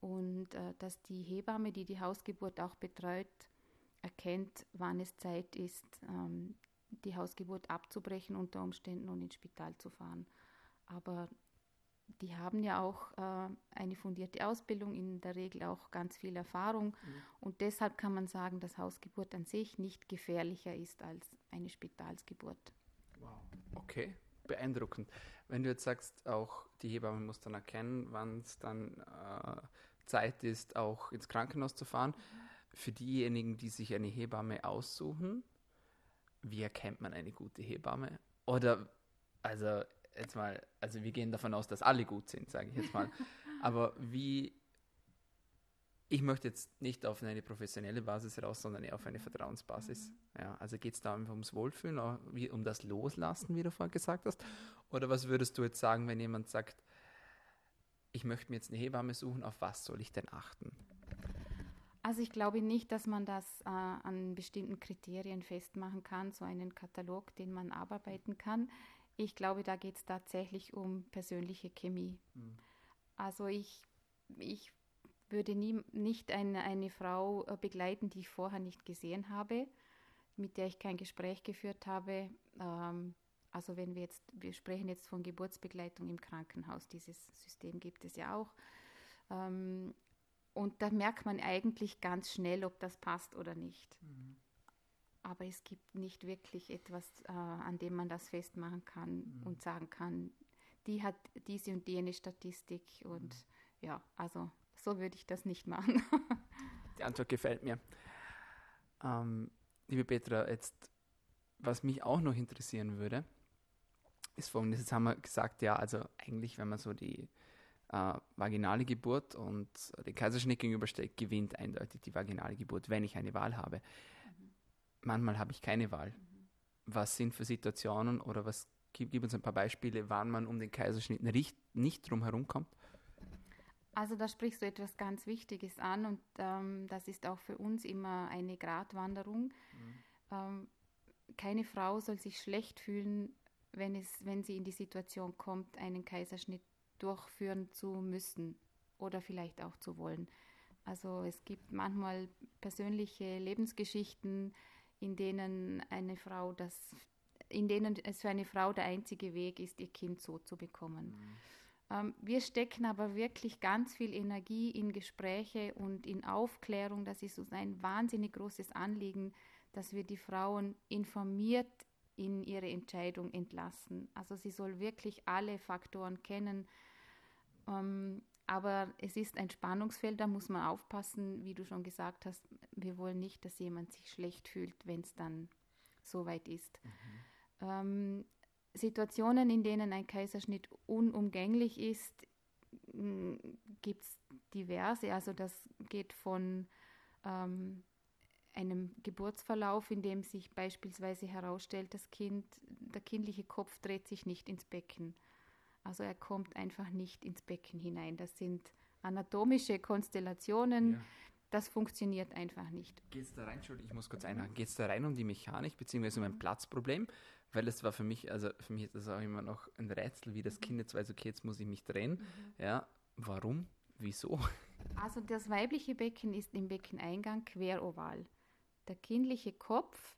und äh, dass die Hebamme, die die Hausgeburt auch betreut, erkennt, wann es Zeit ist, ähm, die Hausgeburt abzubrechen unter Umständen und ins Spital zu fahren. Aber die haben ja auch äh, eine fundierte Ausbildung, in der Regel auch ganz viel Erfahrung. Mhm. Und deshalb kann man sagen, dass Hausgeburt an sich nicht gefährlicher ist als eine Spitalsgeburt. Wow. Okay, beeindruckend. Wenn du jetzt sagst, auch die Hebamme muss dann erkennen, wann es dann äh, Zeit ist, auch ins Krankenhaus zu fahren. Für diejenigen, die sich eine Hebamme aussuchen, wie erkennt man eine gute Hebamme? Oder, also jetzt mal, also wir gehen davon aus, dass alle gut sind, sage ich jetzt mal. Aber wie, ich möchte jetzt nicht auf eine professionelle Basis raus, sondern eher auf eine Vertrauensbasis. Mhm. Ja, also geht es da einfach ums Wohlfühlen, um das Loslassen, wie du vorhin gesagt hast? Oder was würdest du jetzt sagen, wenn jemand sagt, ich möchte mir jetzt eine Hebamme suchen, auf was soll ich denn achten? Also ich glaube nicht, dass man das äh, an bestimmten Kriterien festmachen kann, so einen Katalog, den man abarbeiten kann. Ich glaube, da geht es tatsächlich um persönliche Chemie. Mhm. Also ich, ich würde nie, nicht eine, eine Frau äh, begleiten, die ich vorher nicht gesehen habe, mit der ich kein Gespräch geführt habe. Ähm, also wenn wir jetzt, wir sprechen jetzt von Geburtsbegleitung im Krankenhaus, dieses System gibt es ja auch. Ähm, und da merkt man eigentlich ganz schnell, ob das passt oder nicht. Mhm aber es gibt nicht wirklich etwas, äh, an dem man das festmachen kann mhm. und sagen kann, die hat diese und jene Statistik und mhm. ja, also so würde ich das nicht machen. Die Antwort gefällt mir. Ähm, liebe Petra, jetzt, was mich auch noch interessieren würde, ist folgendes, jetzt haben wir gesagt, ja, also eigentlich, wenn man so die äh, vaginale Geburt und den Kaiserschnitt gegenüberstellt, gewinnt eindeutig die vaginale Geburt, wenn ich eine Wahl habe manchmal habe ich keine Wahl. Was sind für Situationen oder was gib, gib, uns ein paar Beispiele, wann man um den Kaiserschnitt nicht, nicht drum herum kommt? Also da sprichst du etwas ganz Wichtiges an und ähm, das ist auch für uns immer eine Gratwanderung. Mhm. Ähm, keine Frau soll sich schlecht fühlen, wenn, es, wenn sie in die Situation kommt, einen Kaiserschnitt durchführen zu müssen oder vielleicht auch zu wollen. Also es gibt manchmal persönliche Lebensgeschichten, in denen eine Frau das, in denen es für eine Frau der einzige Weg ist, ihr Kind so zu bekommen. Mhm. Ähm, wir stecken aber wirklich ganz viel Energie in Gespräche und in Aufklärung. Das ist uns ein wahnsinnig großes Anliegen, dass wir die Frauen informiert in ihre Entscheidung entlassen. Also sie soll wirklich alle Faktoren kennen. Ähm, aber es ist ein Spannungsfeld, da muss man aufpassen, wie du schon gesagt hast. Wir wollen nicht, dass jemand sich schlecht fühlt, wenn es dann soweit ist. Mhm. Situationen, in denen ein Kaiserschnitt unumgänglich ist, gibt es diverse. Also das geht von ähm, einem Geburtsverlauf, in dem sich beispielsweise herausstellt, das Kind, der kindliche Kopf dreht sich nicht ins Becken. Also er kommt einfach nicht ins Becken hinein. Das sind anatomische Konstellationen. Ja. Das funktioniert einfach nicht. Geht es da rein, Entschuldigung, ich muss kurz einhaken, geht es da rein um die Mechanik bzw. um ein Platzproblem? Weil das war für mich, also für mich ist das auch immer noch ein Rätsel, wie das Kind jetzt weiß, okay, jetzt muss ich mich drehen. Mhm. Ja, warum? Wieso? Also das weibliche Becken ist im Beckeneingang queroval. Der kindliche Kopf,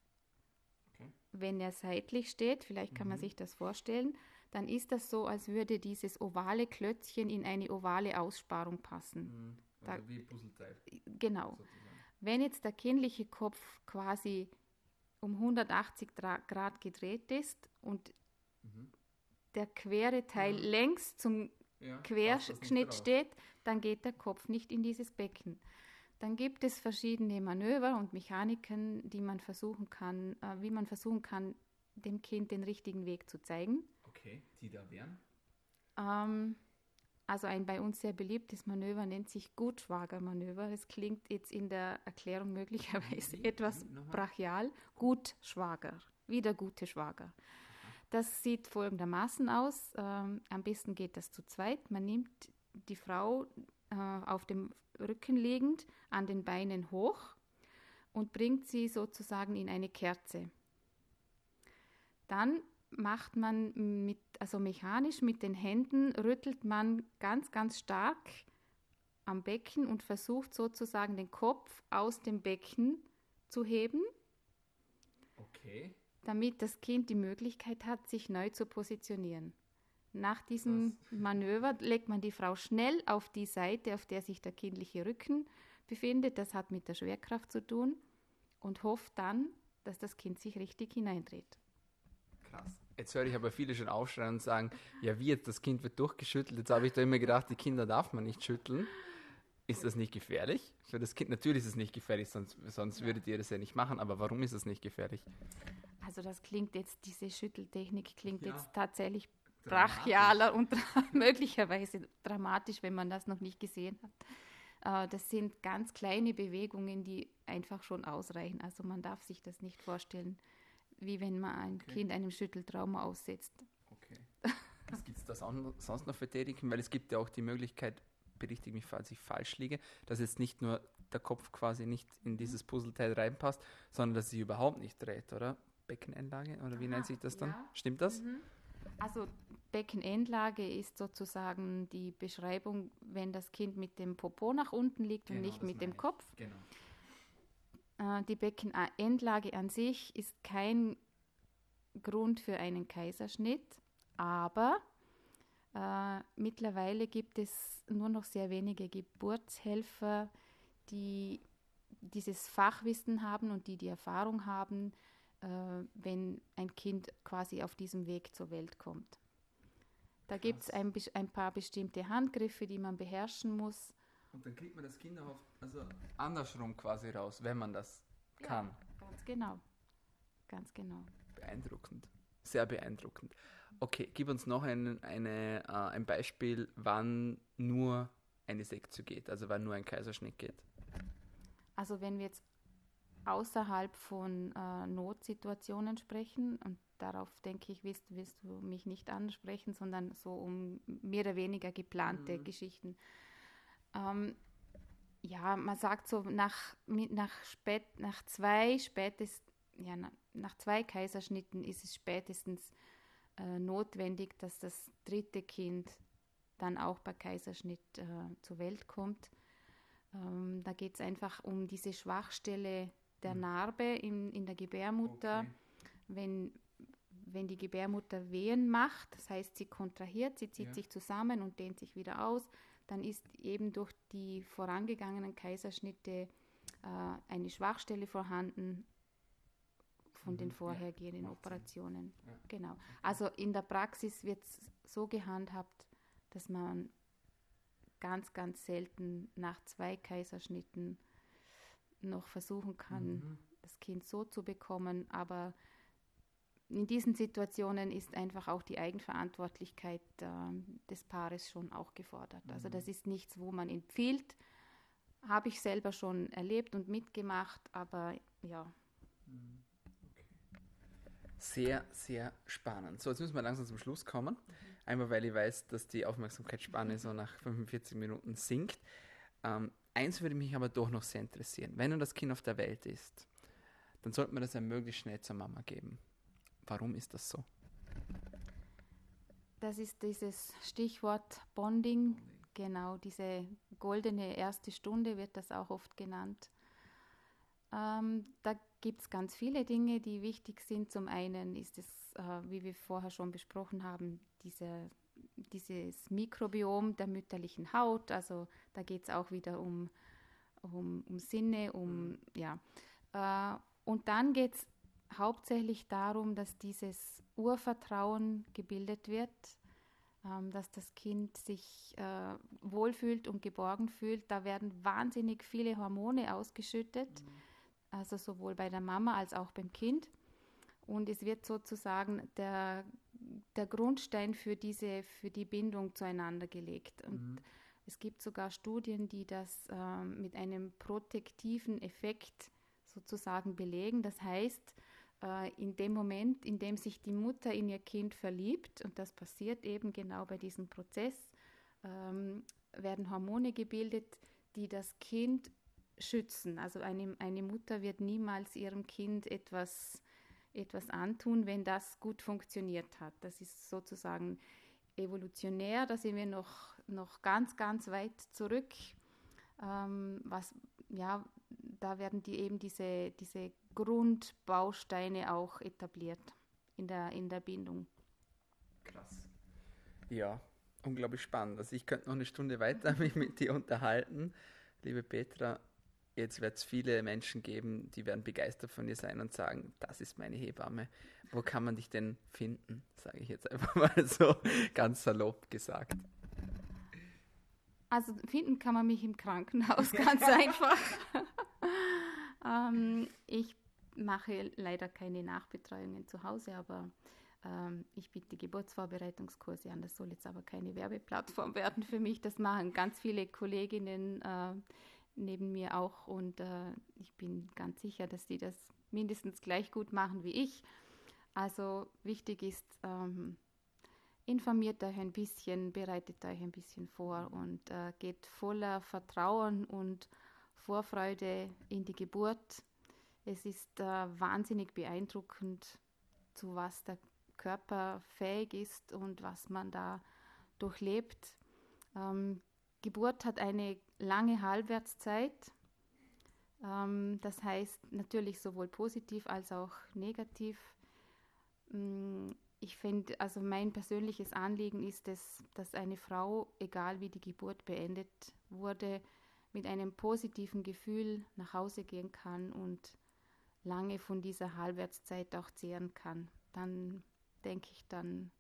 okay. wenn er seitlich steht, vielleicht kann mhm. man sich das vorstellen, dann ist das so, als würde dieses ovale Klötzchen in eine ovale Aussparung passen. Mhm. Da- Also wie Puzzleteil Genau. sozusagen. Wenn jetzt der kindliche Kopf quasi um 180 Dra- Grad gedreht ist und Mhm. der quere Teil Mhm. längs zum Ja, Querschnitt steht, dann geht der Kopf nicht in dieses Becken. Dann gibt es verschiedene Manöver und Mechaniken, die man versuchen kann, äh, wie man versuchen kann, dem Kind den richtigen Weg zu zeigen. Okay, die da wären. Ähm, also ein bei uns sehr beliebtes Manöver nennt sich Gutschwagermanöver. Das klingt jetzt in der Erklärung möglicherweise Wie? etwas brachial. Gutschwager, wie der gute Schwager. Das sieht folgendermaßen aus. Ähm, am besten geht das zu zweit. Man nimmt die Frau äh, auf dem Rücken liegend an den Beinen hoch und bringt sie sozusagen in eine Kerze. Dann macht man mit, also mechanisch mit den Händen, rüttelt man ganz, ganz stark am Becken und versucht sozusagen den Kopf aus dem Becken zu heben, Okay. damit das Kind die Möglichkeit hat, sich neu zu positionieren. Nach diesem Manöver legt man die Frau schnell auf die Seite, auf der sich der kindliche Rücken befindet. Das hat mit der Schwerkraft zu tun und hofft dann, dass das Kind sich richtig hineindreht. Krass. Jetzt höre ich aber viele schon aufschreien und sagen, ja wie jetzt, das Kind wird durchgeschüttelt. Jetzt habe ich da immer gedacht, die Kinder darf man nicht schütteln. Ist das nicht gefährlich? Für das Kind, natürlich ist es nicht gefährlich, sonst, sonst würdet ihr das ja nicht machen, aber warum ist es nicht gefährlich? Also das klingt jetzt, diese Schütteltechnik klingt Ja. jetzt tatsächlich brachialer und möglicherweise dramatisch, wenn man das noch nicht gesehen hat. Äh, das sind ganz kleine Bewegungen, die einfach schon ausreichen. Also man darf sich das nicht vorstellen, wie wenn man ein Okay. Kind einem Schütteltrauma aussetzt. Okay. Was gibt es da son- sonst noch für Techniken? Weil es gibt ja auch die Möglichkeit, berichtige mich, falls ich falsch liege, dass jetzt nicht nur der Kopf quasi nicht in dieses Puzzleteil reinpasst, sondern dass sich überhaupt nicht dreht, oder? Beckeneinlage, oder wie Aha, nennt sich das dann? ja. Stimmt das? Also Beckenendlage ist sozusagen die Beschreibung, wenn das Kind mit dem Popo nach unten liegt und Genau, nicht das mit dem. Kopf. Genau. Äh, Die Beckenendlage an sich ist kein Grund für einen Kaiserschnitt, aber äh, mittlerweile gibt es nur noch sehr wenige Geburtshelfer, die dieses Fachwissen haben und die die Erfahrung haben, äh, wenn ein Kind quasi auf diesem Weg zur Welt kommt. Da gibt es ein, ein paar bestimmte Handgriffe, die man beherrschen muss. Und dann kriegt man das Kind auch also andersrum quasi raus, wenn man das kann. Ganz genau. Ganz genau. Beeindruckend. Sehr beeindruckend. Okay, gib uns noch ein, eine, äh, ein Beispiel, wann nur eine Sektion geht, also wann nur ein Kaiserschnitt geht. Also wenn wir jetzt außerhalb von äh, Notsituationen sprechen, und darauf denke ich, wirst, wirst du mich nicht ansprechen, sondern so um mehr oder weniger geplante Mhm. Geschichten. Ähm, ja, man sagt so, nach, nach, spät, nach zwei spätest, ja, na, nach zwei Kaiserschnitten ist es spätestens äh, notwendig, dass das dritte Kind dann auch bei Kaiserschnitt äh, zur Welt kommt. Ähm, da geht es einfach um diese Schwachstelle der Mhm. Narbe in, in der Gebärmutter. Okay. Wenn, wenn die Gebärmutter Wehen macht, das heißt, sie kontrahiert, sie zieht Ja. sich zusammen und dehnt sich wieder aus, dann ist eben durch die vorangegangenen Kaiserschnitte äh, eine Schwachstelle vorhanden von Mhm, den ja, vorhergehenden Sinn. Operationen. Ja. Genau. Also in der Praxis wird es so gehandhabt, dass man ganz, ganz selten nach zwei Kaiserschnitten noch versuchen kann, Mhm. das Kind so zu bekommen. Aber in diesen Situationen ist einfach auch die Eigenverantwortlichkeit äh, des Paares schon auch gefordert. Also Mhm. das ist nichts, wo man empfiehlt. Habe ich selber schon erlebt und mitgemacht, aber ja, Sehr, sehr spannend. So, jetzt müssen wir langsam zum Schluss kommen. Einmal, weil ich weiß, dass die Aufmerksamkeitsspanne so nach 45 Minuten sinkt. Ähm, eins würde mich aber doch noch sehr interessieren. Wenn nun das Kind auf der Welt ist, dann sollte man das ja möglichst schnell zur Mama geben. Warum ist das so? das ist dieses Stichwort Bonding. Genau, diese goldene erste Stunde wird das auch oft genannt. Ähm, da gibt es ganz viele Dinge, die wichtig sind. Zum einen ist es, äh, wie wir vorher schon besprochen haben, diese, dieses Mikrobiom der mütterlichen Haut. Also da geht es auch wieder um, um, um Sinne, um, ja. Äh, und dann geht es hauptsächlich darum, dass dieses Urvertrauen gebildet wird, ähm, dass das Kind sich äh, wohlfühlt und geborgen fühlt. Da werden wahnsinnig viele Hormone ausgeschüttet. Mhm also sowohl bei der Mama als auch beim Kind. Und es wird sozusagen der, der Grundstein für, diese, für die Bindung zueinander gelegt. Und mhm. es gibt sogar Studien, die das äh, mit einem protektiven Effekt sozusagen belegen. Das heißt, in dem Moment, in dem sich die Mutter in ihr Kind verliebt, und das passiert eben genau bei diesem Prozess, ähm, werden Hormone gebildet, die das Kind schützen. Also eine, eine Mutter wird niemals ihrem Kind etwas, etwas antun, wenn das gut funktioniert hat. Das ist sozusagen evolutionär, da sind wir noch, noch ganz, ganz weit zurück. Ähm, was, ja, da werden die eben diese, diese Grundbausteine auch etabliert in der, in der Bindung. Krass. Ja, unglaublich spannend. Also ich könnte noch eine Stunde weiter mich mit dir unterhalten. Liebe Petra, Jetzt wird es viele Menschen geben, die werden begeistert von dir sein und sagen, das ist meine Hebamme. Wo kann man dich denn finden? Sage ich jetzt einfach mal so ganz salopp gesagt. Also finden kann man mich im Krankenhaus ganz einfach. ähm, ich mache leider keine Nachbetreuungen zu Hause, aber ähm, ich biete Geburtsvorbereitungskurse an. Das soll jetzt aber keine Werbeplattform werden für mich. Das machen ganz viele Kolleginnen. Äh, neben mir auch und äh, ich bin ganz sicher, dass die das mindestens gleich gut machen wie ich. Also wichtig ist, ähm, informiert euch ein bisschen, bereitet euch ein bisschen vor und äh, geht voller Vertrauen und Vorfreude in die Geburt. Es ist äh, wahnsinnig beeindruckend, zu was der Körper fähig ist und was man da durchlebt. Ähm, Geburt hat eine lange Halbwertszeit. Ähm, das heißt natürlich sowohl positiv als auch negativ. Mm, ich finde, also mein persönliches Anliegen ist es, dass eine Frau, egal wie die Geburt beendet wurde, mit einem positiven Gefühl nach Hause gehen kann und lange von dieser Halbwertszeit auch zehren kann. Dann denke ich, dann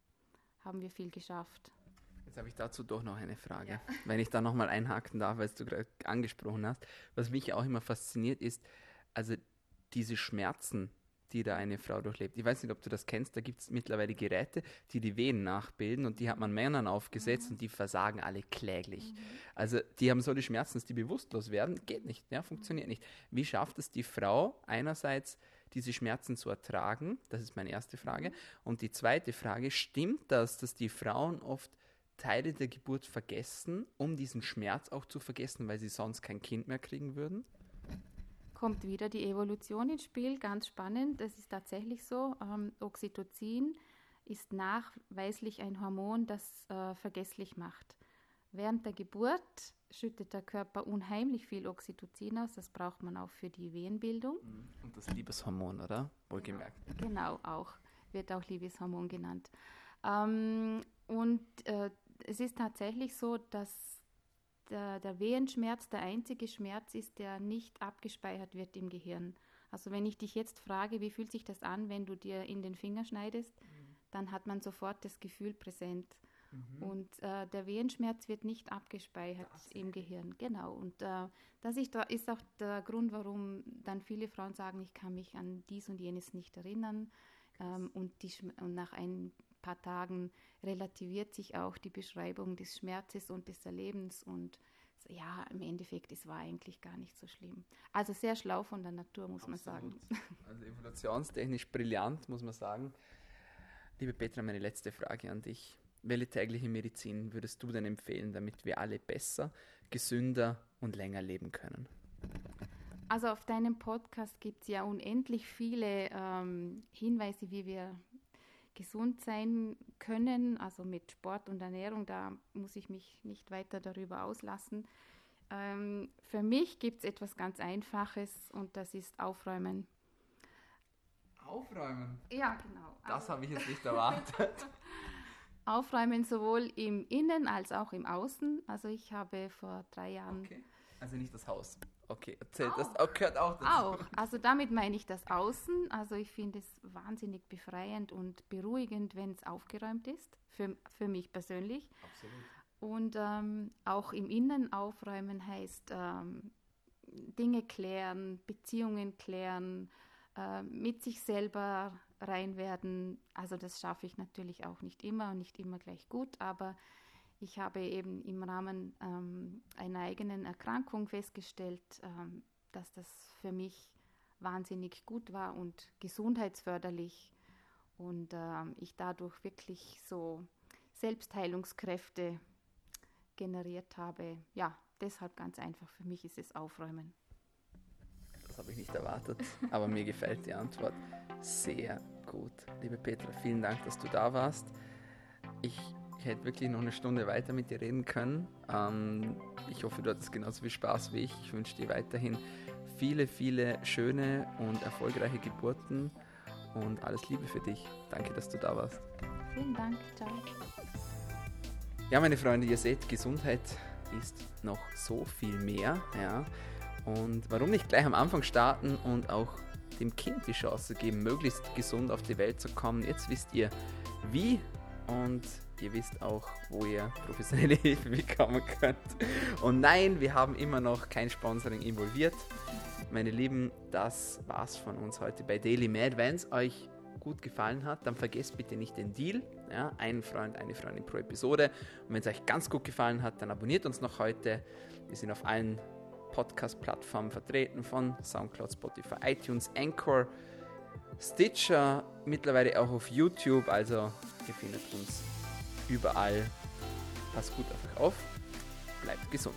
haben wir viel geschafft. Jetzt habe ich dazu doch noch eine Frage, ja. wenn ich da nochmal einhaken darf, weil du gerade angesprochen hast. Was mich auch immer fasziniert ist, also diese Schmerzen, die da eine Frau durchlebt. Ich weiß nicht, ob du das kennst, da gibt es mittlerweile Geräte, die die Wehen nachbilden und die hat man Männern aufgesetzt mhm. und die versagen alle kläglich. Mhm. Also die haben solche Schmerzen, dass die bewusstlos werden, geht nicht, ja, funktioniert nicht. Wie schafft es die Frau einerseits, diese Schmerzen zu ertragen? Das ist meine erste Frage. Mhm. Und die zweite Frage, stimmt das, dass die Frauen oft Teile der Geburt vergessen, um diesen Schmerz auch zu vergessen, weil sie sonst kein Kind mehr kriegen würden? Kommt wieder die Evolution ins Spiel, ganz spannend. Das ist tatsächlich so. Ähm, Oxytocin ist nachweislich ein Hormon, das äh, vergesslich macht. Während der Geburt schüttet der Körper unheimlich viel Oxytocin aus. Das braucht man auch für die Wehenbildung. Mhm. Und das Liebeshormon, oder? Wohlgemerkt. Genau, auch. Wird auch Liebeshormon genannt. Ähm, und äh, es ist tatsächlich so, dass der, der Wehenschmerz der einzige Schmerz ist, der nicht abgespeichert wird im Gehirn. Also wenn ich dich jetzt frage, wie fühlt sich das an, wenn du dir in den Finger schneidest, mhm. dann hat man sofort das Gefühl präsent. Mhm. Und äh, der Wehenschmerz wird nicht abgespeichert im Gehirn. Genau. Und äh, das ist, ist, auch der Grund, warum dann viele Frauen sagen, ich kann mich an dies und jenes nicht erinnern. Ähm, und, die, und nach ein paar Tagen relativiert sich auch die Beschreibung des Schmerzes und des Erlebens und ja, im Endeffekt, es war eigentlich gar nicht so schlimm. Also sehr schlau von der Natur, muss Absolut. man sagen. Also evolutionstechnisch brillant, muss man sagen. Liebe Petra, meine letzte Frage an dich. Welche tägliche Medizin würdest du denn empfehlen, damit wir alle besser, gesünder und länger leben können? Also auf deinem Podcast gibt es ja unendlich viele ähm, Hinweise, wie wir gesund sein können, also mit Sport und Ernährung, da muss ich mich nicht weiter darüber auslassen. Ähm, für mich gibt es etwas ganz Einfaches und das ist Aufräumen. Aufräumen. Ja, genau. Das also, habe ich jetzt nicht erwartet. Aufräumen sowohl im Innen als auch im Außen. Also ich habe vor drei Jahren. Okay. Also nicht das Haus. Okay, erzählt auch. das gehört auch dazu. Auch. Also damit meine ich das Außen. Also ich finde es wahnsinnig befreiend und beruhigend, wenn es aufgeräumt ist. Für, für mich persönlich. Absolut. Und ähm, auch im Innen aufräumen heißt ähm, Dinge klären, Beziehungen klären, äh, mit sich selber rein werden. Also das schaffe ich natürlich auch nicht immer und nicht immer gleich gut, aber ich habe eben im Rahmen ähm, einer eigenen Erkrankung festgestellt, ähm, dass das für mich wahnsinnig gut war und gesundheitsförderlich und äh, ich dadurch wirklich so Selbstheilungskräfte generiert habe. Ja, deshalb ganz einfach, für mich ist es Aufräumen. Das habe ich nicht erwartet, aber mir gefällt die Antwort sehr gut. Liebe Petra, vielen Dank, dass du da warst. Ich hätte wirklich noch eine Stunde weiter mit dir reden können. Ähm, ich hoffe, du hattest genauso viel Spaß wie ich. Ich wünsche dir weiterhin viele, viele schöne und erfolgreiche Geburten und alles Liebe für dich. Danke, dass du da warst. Vielen Dank, ciao. Ja, meine Freunde, ihr seht, Gesundheit ist noch so viel mehr. Ja. Und warum nicht gleich am Anfang starten und auch dem Kind die Chance geben, möglichst gesund auf die Welt zu kommen. Jetzt wisst ihr wie und ihr wisst auch, wo ihr professionelle Hilfe bekommen könnt. Und nein, wir haben immer noch kein Sponsoring involviert. Meine Lieben, das war's von uns heute bei Daily Mad. Wenn es euch gut gefallen hat, dann vergesst bitte nicht den Deal. Ja, ein Freund, eine Freundin pro Episode. Und wenn es euch ganz gut gefallen hat, dann abonniert uns noch heute. Wir sind auf allen Podcast-Plattformen vertreten, von Soundcloud, Spotify, iTunes, Anchor, Stitcher, mittlerweile auch auf YouTube. Also ihr findet uns überall. Passt gut auf euch auf, bleibt gesund.